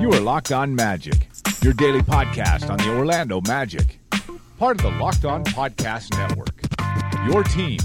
You are Locked On Magic, your daily podcast on the Orlando Magic, part of the Locked On Podcast Network. Your team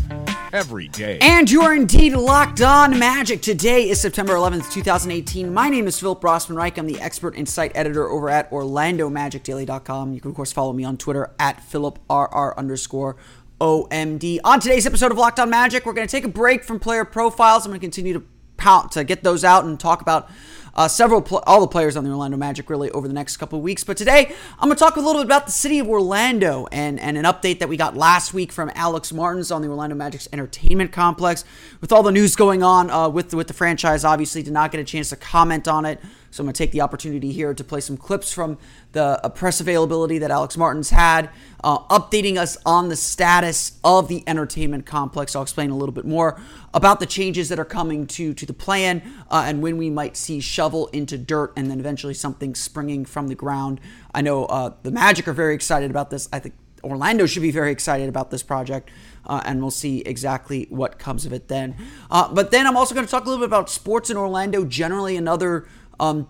every day. And you are indeed locked on magic. Today is September 11th, 2018. My name is Philip Rossman Reich. I'm the expert and site editor over at OrlandoMagicDaily.com. You can, of course, follow me on Twitter at PhilipRR underscore OMD. On today's episode of Locked On Magic, we're going to take a break from player profiles. I'm going to continue to pout to get those out and talk about uh, several, pl- all the players on the Orlando Magic really over the next couple of weeks. But today, I'm going to talk a little bit about the city of Orlando and, and an update that we got last week from Alex Martins on the Orlando Magic's entertainment complex. With all the news going on uh, with, with the franchise, obviously did not get a chance to comment on it. So I'm going to take the opportunity here to play some clips from the uh, press availability that Alex Martins had, uh, updating us on the status of the entertainment complex. I'll explain a little bit more about the changes that are coming to to the plan uh, and when we might see shovel into dirt and then eventually something springing from the ground. I know uh, the Magic are very excited about this. I think Orlando should be very excited about this project. Uh, and we'll see exactly what comes of it then. Uh, but then I'm also going to talk a little bit about sports in Orlando generally. Another um,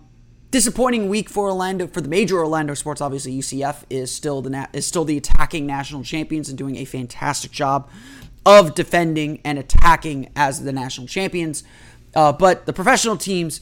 disappointing week for Orlando for the major Orlando sports. Obviously, UCF is still the na- is still the attacking national champions and doing a fantastic job of defending and attacking as the national champions. Uh, but the professional teams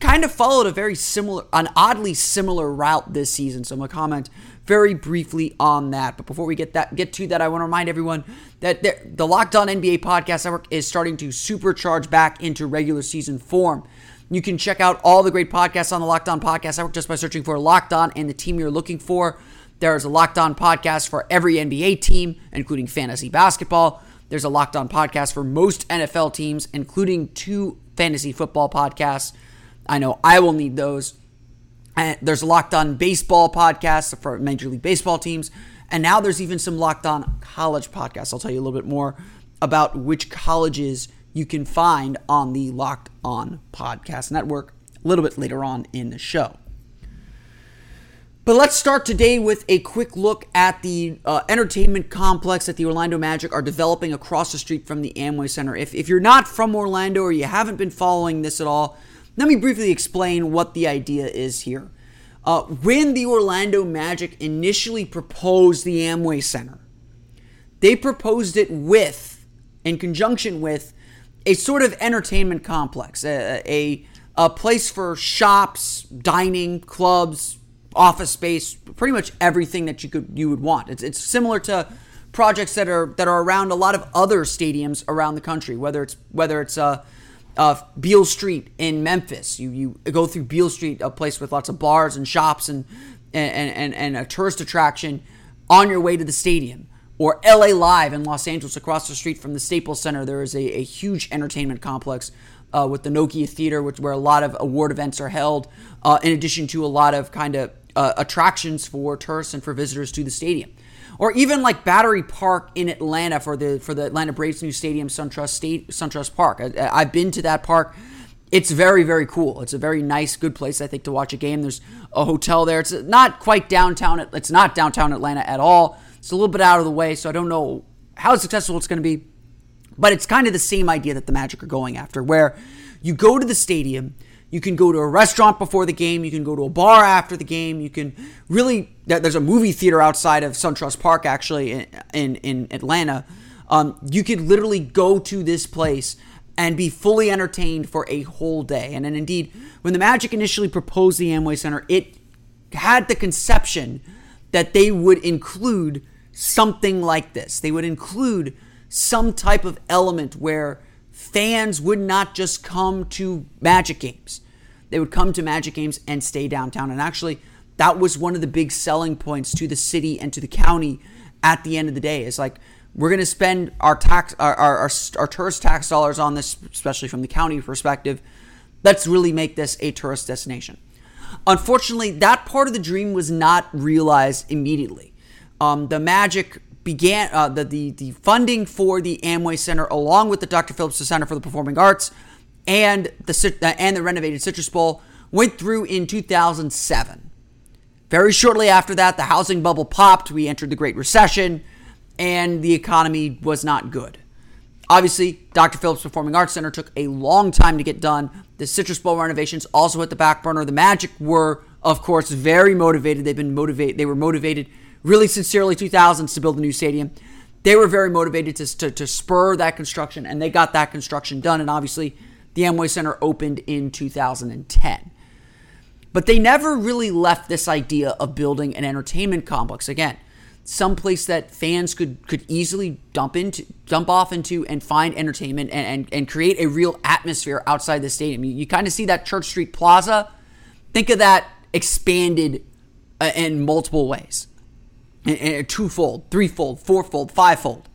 kind of followed a very similar, an oddly similar route this season. So I'm gonna comment very briefly on that. But before we get that get to that, I want to remind everyone that the Locked On NBA Podcast Network is starting to supercharge back into regular season form. You can check out all the great podcasts on the Locked On Podcast Network just by searching for Locked On and the team you're looking for. There's a Locked On podcast for every NBA team, including fantasy basketball. There's a Locked On podcast for most NFL teams, including two fantasy football podcasts. I know I will need those. And there's a Locked On Baseball podcast for Major League Baseball teams. And now there's even some Locked On College podcasts. I'll tell you a little bit more about which colleges you can find on the Locked On Podcast Network a little bit later on in the show. But let's start today with a quick look at the uh, entertainment complex that the Orlando Magic are developing across the street from the Amway Center. If, if you're not from Orlando or you haven't been following this at all, let me briefly explain what the idea is here. Uh, when the Orlando Magic initially proposed the Amway Center, they proposed it with, in conjunction with, a sort of entertainment complex, a, a, a place for shops, dining, clubs, office space, pretty much everything that you could you would want. It's it's similar to projects that are that are around a lot of other stadiums around the country, whether it's whether it's uh, uh, Beale Street in Memphis. You you go through Beale Street, a place with lots of bars and shops and and and, and a tourist attraction on your way to the stadium. Or LA Live in Los Angeles, across the street from the Staples Center, there is a, a huge entertainment complex uh, with the Nokia Theater, which where a lot of award events are held, uh, in addition to a lot of kind of uh, attractions for tourists and for visitors to the stadium. Or even like Battery Park in Atlanta for the for the Atlanta Braves new stadium, SunTrust State SunTrust Park. I, I've been to that park. It's very very cool. It's a very nice, good place I think to watch a game. There's a hotel there. It's not quite downtown. It's not downtown Atlanta at all. It's a little bit out of the way, so I don't know how successful it's going to be. But it's kind of the same idea that the Magic are going after, where you go to the stadium, You can go to a restaurant before the game. You can go to a bar after the game. You can really. There's a movie theater outside of SunTrust Park, actually, in in, in Atlanta. Um, you could literally go to this place and be fully entertained for a whole day. And then, indeed, when the Magic initially proposed the Amway Center, it had the conception that they would include something like this. They would include some type of element where fans would not just come to Magic games. They would come to Magic games and stay downtown. And actually, that was one of the big selling points to the city and to the county at the end of the day. Is like we're going to spend our tax, our, our, our, our tourist tax dollars on this, especially from the county perspective. Let's really make this a tourist destination. Unfortunately, that part of the dream was not realized immediately. Um, the Magic began uh, the, the the funding for the Amway Center, along with the Dr. Phillips Center for the Performing Arts, and the uh, and the renovated Citrus Bowl, went through in 2007. Very shortly after that, the housing bubble popped. We entered the Great Recession, and the economy was not good. Obviously, Dr. Phillips Performing Arts Center took a long time to get done. The Citrus Bowl renovations also hit the back burner. The Magic were, of course, very motivated. They've been motivated. They were motivated really sincerely 2000s to build a new stadium. They were very motivated to, to, to spur that construction, and they got that construction done. And obviously, the Amway Center opened in 2010. But they never really left this idea of building an entertainment complex. Again, someplace that fans could could easily dump into dump off into and find entertainment and, and, and create a real atmosphere outside the stadium. You, you kind of see that Church Street Plaza. Think of that expanded uh, in multiple ways and twofold, threefold, fourfold, fivefold.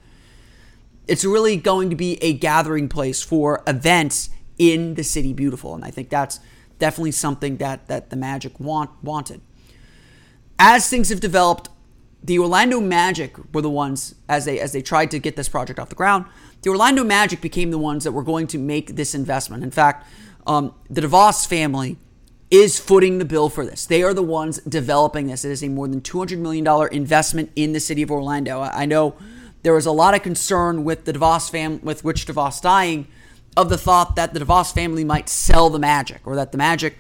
It's really going to be a gathering place for events in the city beautiful, and I think that's definitely something that that the Magic want wanted. As things have developed, the Orlando Magic were the ones as they as they tried to get this project off the ground. The Orlando Magic became the ones that were going to make this investment. In fact, um, the DeVos family is footing the bill for this. They are the ones developing this. It is a more than $200 million investment in the city of Orlando. I know there was a lot of concern with the DeVos family, with Rich DeVos dying, of the thought that the DeVos family might sell the Magic or that the Magic,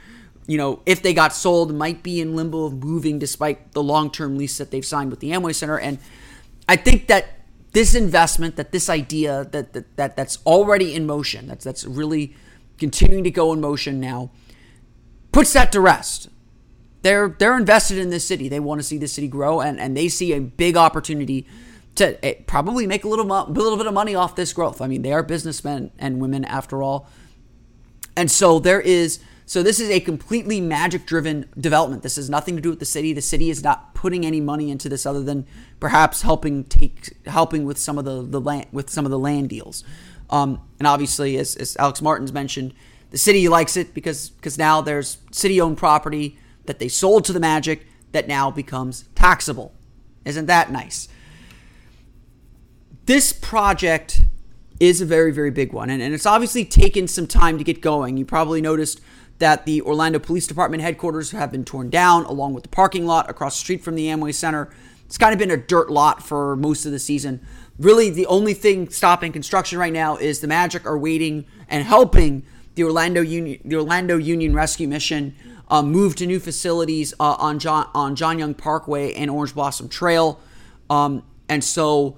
you know, if they got sold, might be in limbo of moving despite the long term lease that they've signed with the Amway Center. And I think that this investment, that this idea that, that, that that's already in motion, that's, that's really continuing to go in motion now, puts that to rest. They're they're invested in this city. They want to see the city grow, and, and they see a big opportunity to eh, probably make a little a little bit of money off this growth. I mean, they are businessmen and women after all, and so there is. So this is a completely magic driven development. This has nothing to do with the city. The city is not putting any money into this other than perhaps helping take helping with some of the, the land with some of the land deals. Um, and obviously, as, as Alex Martins mentioned, the city likes it because because now there's city owned property that they sold to the Magic that now becomes taxable. Isn't that nice? This project is a very, very big one, and, and it's obviously taken some time to get going. You probably noticed that the Orlando Police Department headquarters have been torn down, along with the parking lot across the street from the Amway Center. It's kind of been a dirt lot for most of the season. Really, the only thing stopping construction right now is the Magic are waiting and helping the Orlando Union, the Orlando Union Rescue Mission uh, moved to new facilities uh, on John on John Young Parkway and Orange Blossom Trail, um, and so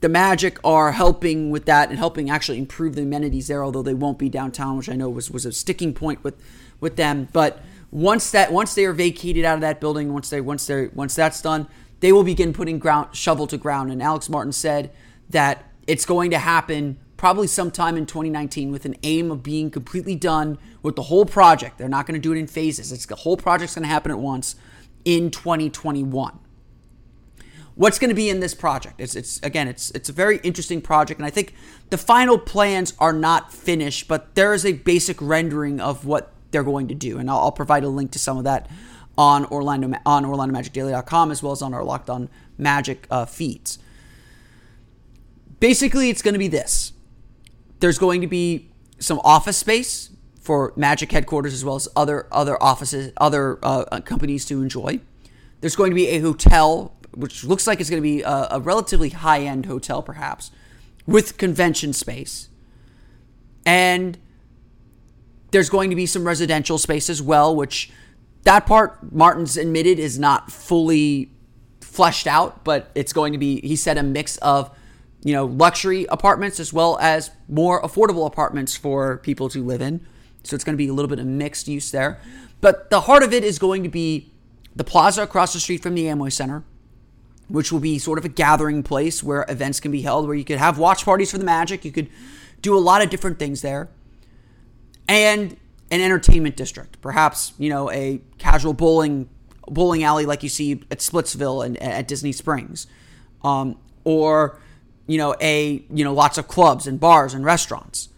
the Magic are helping with that and helping actually improve the amenities there. Although they won't be downtown, which I know was was a sticking point with with them. But once that once they are vacated out of that building, once they once they once that's done, they will begin putting ground shovel to ground. And Alex Martins said that it's going to happen probably sometime in 2019 with an aim of being completely done with the whole project. They're not going to do it in phases. It's the whole project's going to happen at once in 2021. What's going to be in this project? It's, it's again, it's it's a very interesting project, and I think the final plans are not finished, but there is a basic rendering of what they're going to do, and I'll, I'll provide a link to some of that on Orlando on OrlandoMagicDaily.com as well as on our Locked On Magic uh, feeds. Basically, it's going to be this there's going to be some office space for Magic headquarters as well as other other offices, other uh, companies to enjoy. There's going to be a hotel, which looks like it's going to be a, a relatively high end hotel, perhaps, with convention space. And There's going to be some residential space as well, which that part Martins admitted is not fully fleshed out, but it's going to be, he said, a mix of, you know, luxury apartments as well as more affordable apartments for people to live in. So it's going to be a little bit of mixed use there. But the heart of it is going to be the plaza across the street from the Amway Center, which will be sort of a gathering place where events can be held, where you could have watch parties for the Magic. You could do a lot of different things there. And an entertainment district, perhaps, you know, a casual bowling bowling alley like you see at Splitsville and at Disney Springs. Um, or, you know, a, you know, lots of clubs and bars and restaurants.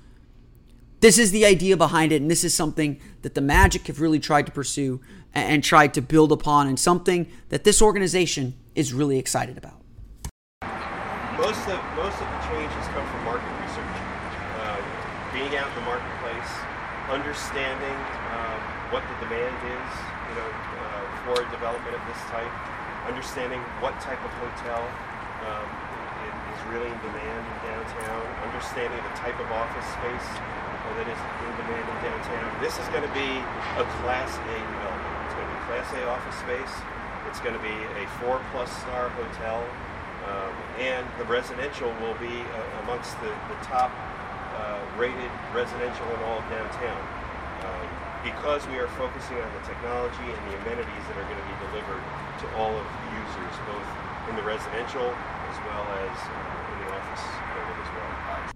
This is the idea behind it, and this is something that the Magic have really tried to pursue and tried to build upon, and something that this organization is really excited about. Most of most of the changes come from market research, uh, being out in the marketplace, understanding um, what the demand is, you know, uh, for development of this type, understanding what type of hotel um, is really in demand in downtown, understanding the type of office space that is in demand in downtown. This is going to be a Class A development. It's going to be Class A office space. It's going to be a four plus star hotel. Um, and the residential will be uh, amongst the, the top uh, rated residential in all of downtown. Um, because we are focusing on the technology and the amenities that are going to be delivered to all of the users, both in the residential as well as uh, in the office building as well.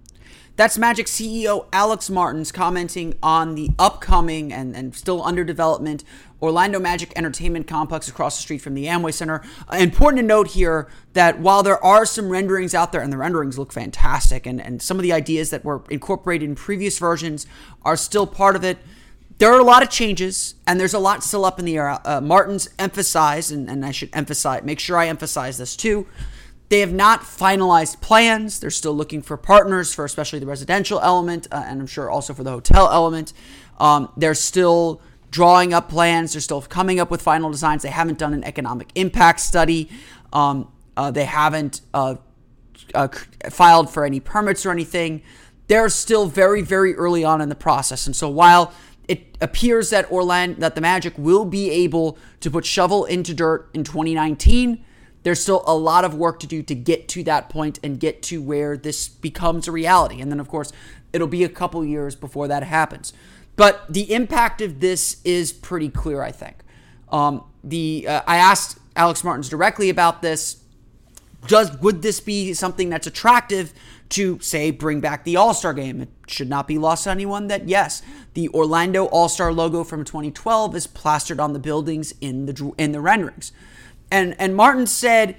That's Magic CEO Alex Martins commenting on the upcoming and, and still under development Orlando Magic Entertainment Complex across the street from the Amway Center. Uh, important to note here that while there are some renderings out there, and the renderings look fantastic, and, and some of the ideas that were incorporated in previous versions are still part of it, there are a lot of changes, and there's a lot still up in the air. Uh, Martins emphasized, and, and I should emphasize, make sure I emphasize this too they have not finalized plans. They're still looking for partners for especially the residential element, uh, and I'm sure also for the hotel element. Um, they're still drawing up plans. They're still coming up with final designs. They haven't done an economic impact study. Um, uh, they haven't uh, uh filed for any permits or anything. They're still very, very early on in the process. And so while it appears that Orlando, that the Magic will be able to put shovel into dirt in 2019 there's still a lot of work to do to get to that point and get to where this becomes a reality. And then, of course, it'll be a couple years before that happens. But the impact of this is pretty clear, I think. Um, the uh, I asked Alex Martins directly about this. Does would this be something that's attractive to say bring back the All Star game? It should not be lost to anyone that yes, the Orlando All Star logo from 2012 is plastered on the buildings in the in the renderings. And and Martins said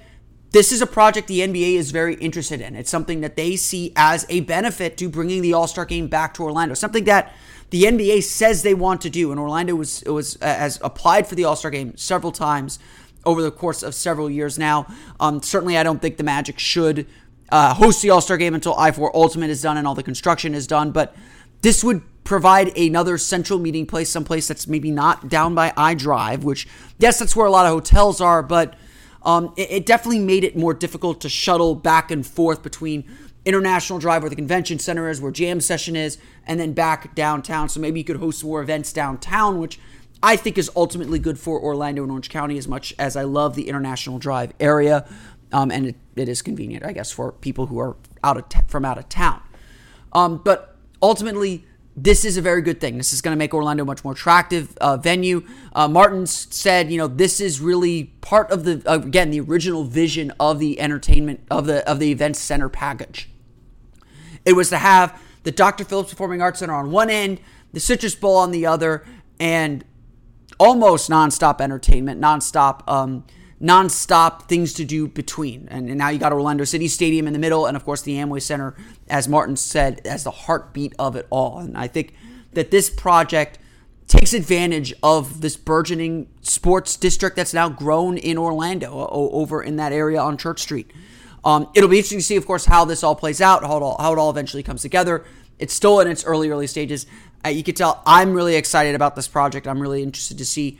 this is a project the NBA is very interested in. It's something that they see as a benefit to bringing the All Star Game back to Orlando. Something that the NBA says they want to do, and Orlando was was uh, has applied for the All Star Game several times over the course of several years now. Um, certainly, I don't think the Magic should uh, host the All Star Game until I four Ultimate is done and all the construction is done. But this would provide another central meeting place, someplace that's maybe not down by I Drive, which, yes, that's where a lot of hotels are, but um, it, it, definitely made it more difficult to shuttle back and forth between International Drive, where the convention center is, where Jam Session is, and then back downtown. So maybe you could host more events downtown, which I think is ultimately good for Orlando and Orange County as much as I love the International Drive area. Um, and it, it is convenient, I guess, for people who are out of t- from out of town. Um, but ultimately, this is a very good thing. This is going to make Orlando a much more attractive uh, venue. Uh, Martins said, you know, this is really part of the again the original vision of the entertainment of the of the event center package. It was to have the Dr. Phillips Performing Arts Center on one end, the Citrus Bowl on the other, and almost nonstop entertainment, nonstop um, nonstop things to do between. And, and, now you got Orlando City Stadium in the middle, and of course the Amway Center, as Martins said, as the heartbeat of it all. And I think that this project takes advantage of this burgeoning sports district that's now grown in Orlando over in that area on Church Street. Um, it'll be interesting to see, of course, how this all plays out, how it all, how it all eventually comes together. It's still in its early, early stages. Uh, you can tell I'm really excited about this project. I'm really interested to see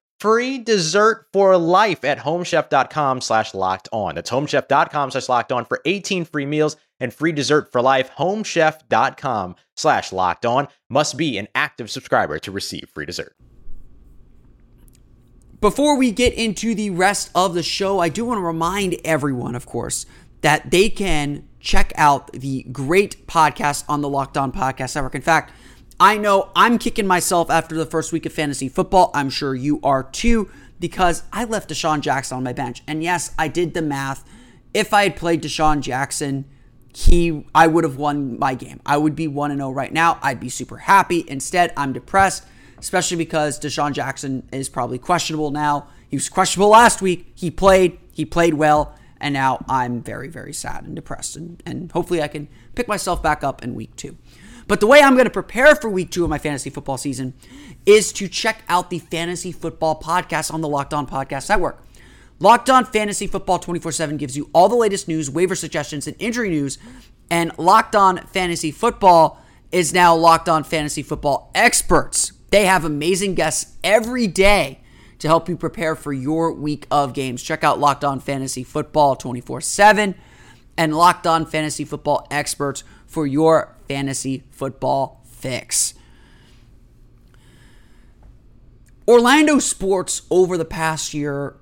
free dessert for life at homechef.com slash locked on. That's homechef.com slash locked on for 18 free meals and free dessert for life. Homechef.com slash locked on must be an active subscriber to receive free dessert. Before we get into the rest of the show, I do want to remind everyone, of course, that they can check out the great podcast on the Locked On Podcast Network. In fact, I know I'm kicking myself after the first week of fantasy football. I'm sure you are too, because I left DeSean Jackson on my bench. And yes, I did the math. If I had played DeSean Jackson, he I would have won my game. I would be 1 0 right now. I'd be super happy. Instead, I'm depressed, especially because DeSean Jackson is probably questionable now. He was questionable last week. He played, he played well, and now I'm very, very sad and depressed. And, and hopefully I can pick myself back up in week two. But the way I'm going to prepare for week two of my fantasy football season is to check out the fantasy football podcast on the Locked On Podcast Network. Locked On Fantasy Football 24 7 gives you all the latest news, waiver suggestions, and injury news. And Locked On Fantasy Football is now Locked On Fantasy Football Experts. They have amazing guests every day to help you prepare for your week of games. Check out Locked On Fantasy Football 24 7 and Locked On Fantasy Football Experts for your fantasy football fix. Orlando sports over the past year,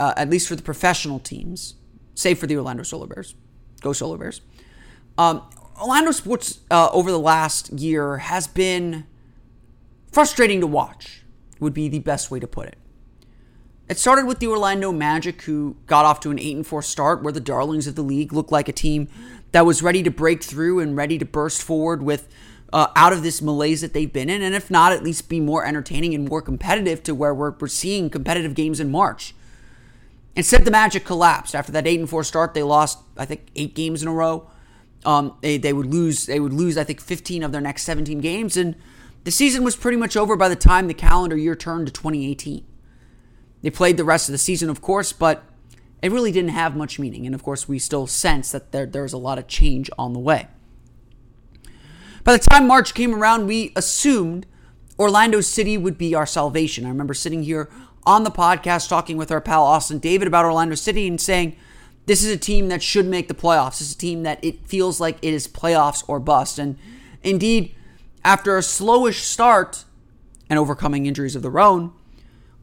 uh, at least for the professional teams, save for the Orlando Solar Bears, go Solar Bears. Um, Orlando sports uh, over the last year has been frustrating to watch, would be the best way to put it. It started with the Orlando Magic, who got off to an 8 and 4 start, where the darlings of the league looked like a team that was ready to break through and ready to burst forward with uh, out of this malaise that they've been in, and if not, at least be more entertaining and more competitive to where we're, we're seeing competitive games in March. Instead, the Magic collapsed after that eight and four start. They lost, I think, eight games in a row. Um, they, they would lose. They would lose, I think, 15 of their next 17 games, and the season was pretty much over by the time the calendar year turned to 2018. They played the rest of the season, of course, but it really didn't have much meaning. And of course, we still sense that there, there's a lot of change on the way. By the time March came around, we assumed Orlando City would be our salvation. I remember sitting here on the podcast talking with our pal Austin David about Orlando City and saying, this is a team that should make the playoffs. This is a team that it feels like it is playoffs or bust. And indeed, after a slowish start and overcoming injuries of their own,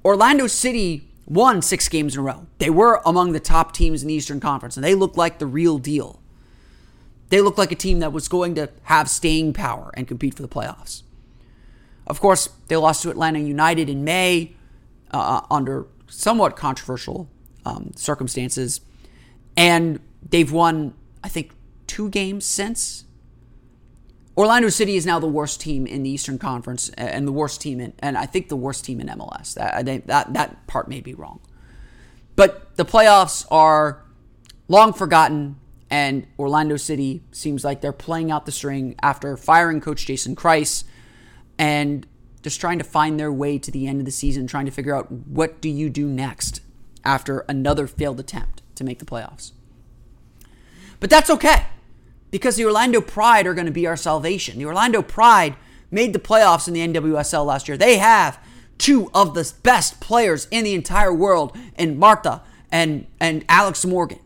Orlando City won six games in a row. They were among the top teams in the Eastern Conference, and they looked like the real deal. They looked like a team that was going to have staying power and compete for the playoffs. Of course, they lost to Atlanta United in May uh, under somewhat controversial um, circumstances, and they've won, I think, two games since Orlando City is now the worst team in the Eastern Conference and the worst team in, and I think the worst team in MLS. That that that part may be wrong, but the playoffs are long forgotten, and Orlando City seems like they're playing out the string after firing coach Jason Kreis, and just trying to find their way to the end of the season, trying to figure out what do you do next after another failed attempt to make the playoffs. But that's okay because the Orlando Pride are going to be our salvation. The Orlando Pride made the playoffs in the NWSL last year. They have two of the best players in the entire world in Marta and, and Alex Morgan.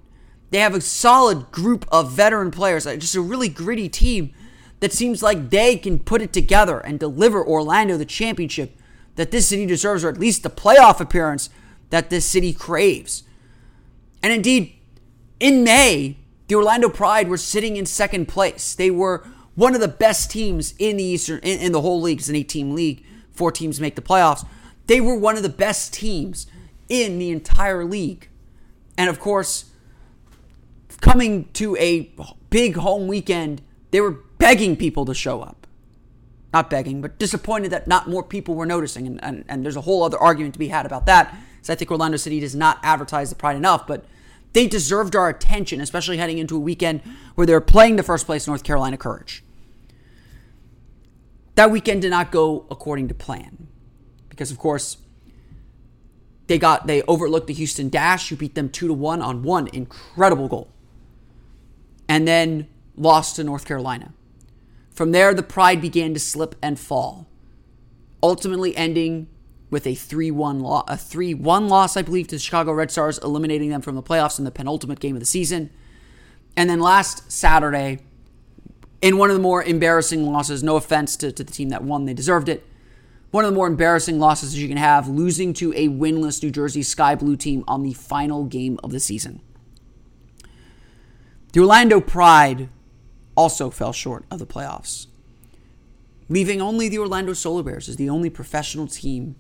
They have a solid group of veteran players, uh, just a really gritty team that seems like they can put it together and deliver Orlando the championship that this city deserves, or at least the playoff appearance that this city craves. And indeed, in May, the Orlando Pride were sitting in second place. They were one of the best teams in the Eastern in, in the whole league. It's an eight-team league four teams make the playoffs. They were one of the best teams in the entire league. And of course, coming to a big home weekend, they were begging people to show up. Not begging, but disappointed that not more people were noticing. And, and, and there's a whole other argument to be had about that. So I think Orlando City does not advertise the pride enough, but they deserved our attention, especially heading into a weekend where they're playing the first place North Carolina Courage. That weekend did not go according to plan because, of course, they got they overlooked the Houston Dash, who beat them two to one on one incredible goal, and then lost to North Carolina. From there, the pride began to slip and fall, ultimately ending with a 3-1 lo- a 3-1 loss, I believe, to the Chicago Red Stars, eliminating them from the playoffs in the penultimate game of the season. And then last Saturday, in one of the more embarrassing losses, no offense to, to the team that won, they deserved it. One of the more embarrassing losses you can have, losing to a winless New Jersey Sky Blue team on the final game of the season. The Orlando Pride also fell short of the playoffs, leaving only the Orlando Solar Bears as the only professional team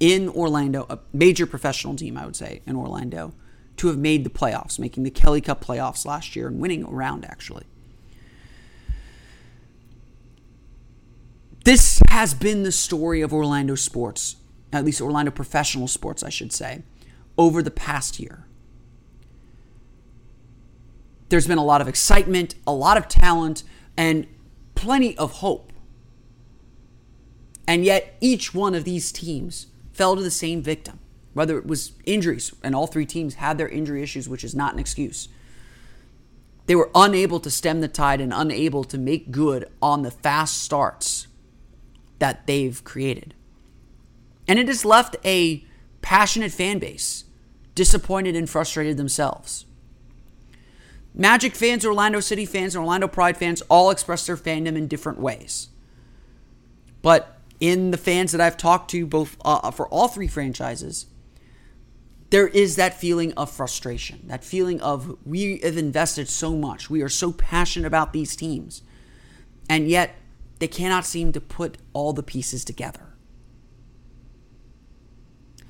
in Orlando, a major professional team, I would say, in Orlando, to have made the playoffs, making the Kelly Cup playoffs last year and winning a round, actually. This has been the story of Orlando sports, at least Orlando professional sports, I should say, over the past year. There's been a lot of excitement, a lot of talent, and plenty of hope. And yet, each one of these teams fell to the same victim, whether it was injuries, and all three teams had their injury issues, which is not an excuse. They were unable to stem the tide and unable to make good on the fast starts that they've created. And it has left a passionate fan base disappointed and frustrated themselves. Magic fans, Orlando City fans, and Orlando Pride fans all express their fandom in different ways. But in the fans that I've talked to, both uh, for all three franchises, there is that feeling of frustration, that feeling of we have invested so much, we are so passionate about these teams, and yet they cannot seem to put all the pieces together.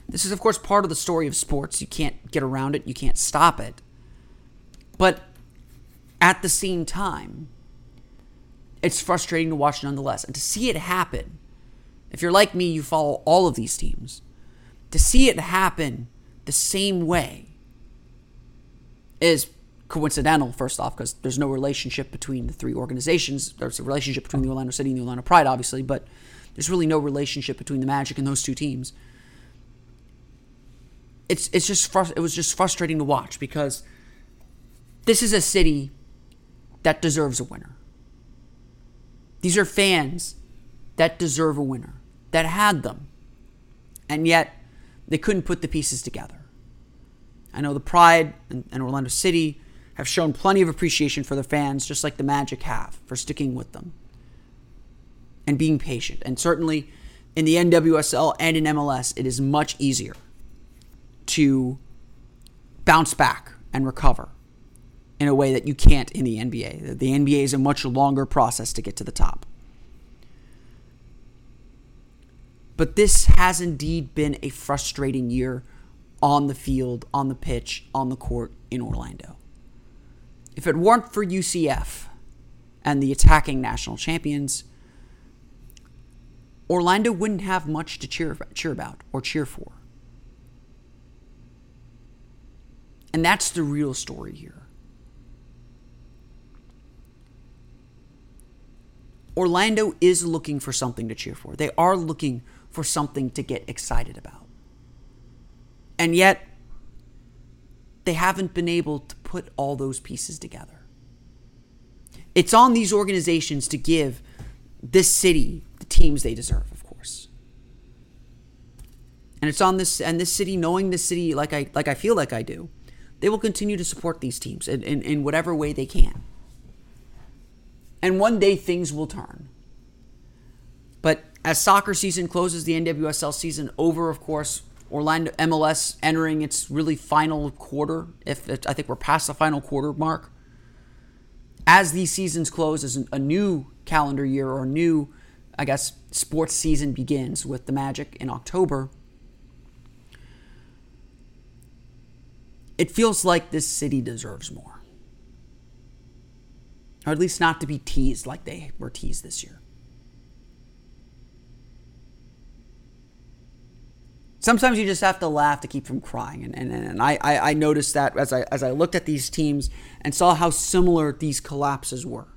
This is, of course, part of the story of sports. You can't get around it, you can't stop it. But at the same time, it's frustrating to watch nonetheless. And to see it happen, if you're like me, you follow all of these teams, to see it happen the same way is coincidental, first off, because there's no relationship between the three organizations. There's a relationship between the Orlando City and the Orlando Pride, obviously, but there's really no relationship between the Magic and those two teams. It's it's just it was just frustrating to watch because this is a city that deserves a winner. These are fans that deserve a winner, that had them, and yet they couldn't put the pieces together. I know the Pride and, and Orlando City have shown plenty of appreciation for their fans, just like the Magic have, for sticking with them and being patient. And certainly in the NWSL and in MLS, it is much easier to bounce back and recover in a way that you can't in the NBA. The NBA is a much longer process to get to the top. But this has indeed been a frustrating year on the field, on the pitch, on the court in Orlando. If it weren't for UCF and the attacking national champions, Orlando wouldn't have much to cheer, cheer about or cheer for. And that's the real story here. Orlando is looking for something to cheer for. They are looking for something to get excited about. And yet, they haven't been able to put all those pieces together. It's on these organizations to give this city the teams they deserve, of course. And it's on this and this city, knowing this city like I like I feel like I do, they will continue to support these teams in, in, in whatever way they can. And one day things will turn. As soccer season closes, the NWSL season over, of course, Orlando MLS entering its really final quarter. If it, I think we're past the final quarter mark. As these seasons close, as a new calendar year or new I guess, sports season begins with the Magic in October, it feels like this city deserves more. Or at least not to be teased like they were teased this year. Sometimes you just have to laugh to keep from crying. And, and, and I, I, I noticed that as I, as I looked at these teams and saw how similar these collapses were.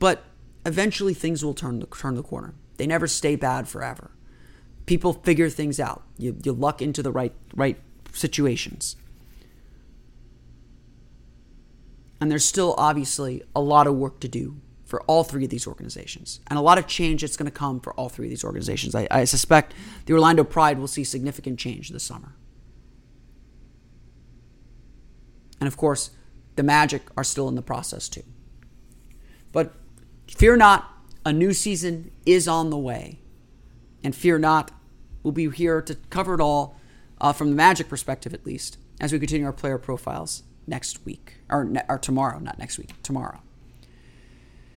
But eventually things will turn the, turn the corner. They never stay bad forever. People figure things out. You, you luck into the right, right situations. And there's still obviously a lot of work to do for all three of these organizations and a lot of change that's going to come for all three of these organizations. I, I suspect the Orlando Pride will see significant change this summer. And of course, the Magic are still in the process too. But fear not, a new season is on the way. And fear not, we'll be here to cover it all uh, from the Magic perspective, at least, as we continue our player profiles next week or, ne- or tomorrow, not next week, tomorrow.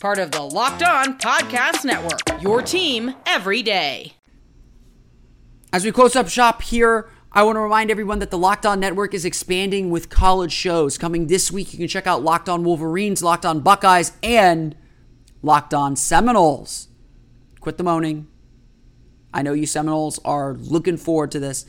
Part of the Locked On Podcast Network. Your team every day. As we close up shop here, I want to remind everyone that the Locked On Network is expanding with college shows. Coming this week, you can check out Locked On Wolverines, Locked On Buckeyes, and Locked On Seminoles. Quit the moaning. I know you Seminoles are looking forward to this.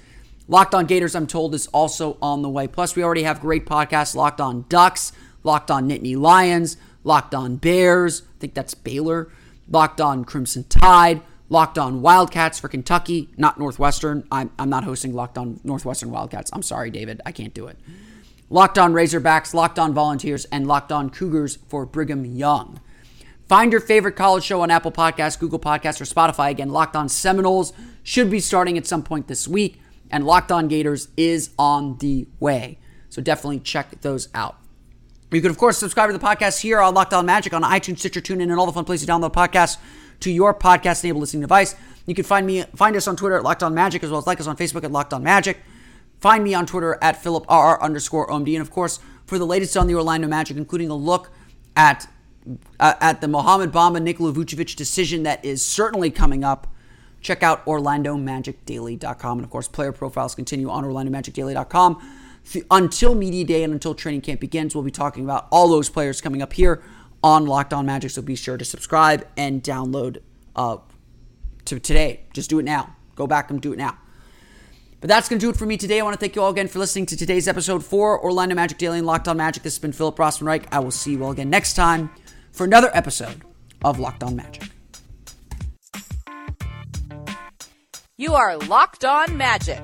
Locked on Gators, I'm told, is also on the way. Plus, we already have great podcasts Locked on Ducks, Locked on Nittany Lions, Locked on Bears. I think that's Baylor. Locked on Crimson Tide. Locked on Wildcats for Kentucky, not Northwestern. I'm, I'm not hosting Locked on Northwestern Wildcats. I'm sorry, David. I can't do it. Locked on Razorbacks, Locked on Volunteers, and Locked on Cougars for Brigham Young. Find your favorite college show on Apple Podcasts, Google Podcasts, or Spotify. Again, Locked On Seminoles should be starting at some point this week, and Locked On Gators is on the way. So definitely check those out. You can, of course, subscribe to the podcast here on Locked On Magic on iTunes, Stitcher, TuneIn, and all the fun places to download podcasts to your podcast-enabled listening device. You can find me, find us on Twitter at Locked On Magic, as well as like us on Facebook at Locked On Magic. Find me on Twitter at PhilipRR underscore OMD. And of course, for the latest on the Orlando Magic, including a look at uh, at the Mohamed Bamba Nikola Vucevic decision that is certainly coming up. Check out OrlandoMagicDaily.com. And of course, player profiles continue on OrlandoMagicDaily.com. Until Media Day and until training camp begins, we'll be talking about all those players coming up here on Locked On Magic. So be sure to subscribe and download uh, to today. Just do it now. Go back and do it now. But that's going to do it for me today. I want to thank you all again for listening to today's episode for Orlando Magic Daily and Locked On Magic. This has been Philip Rossman Reich. I will see you all again next time for another episode of Locked On Magic. You are Locked On Magic,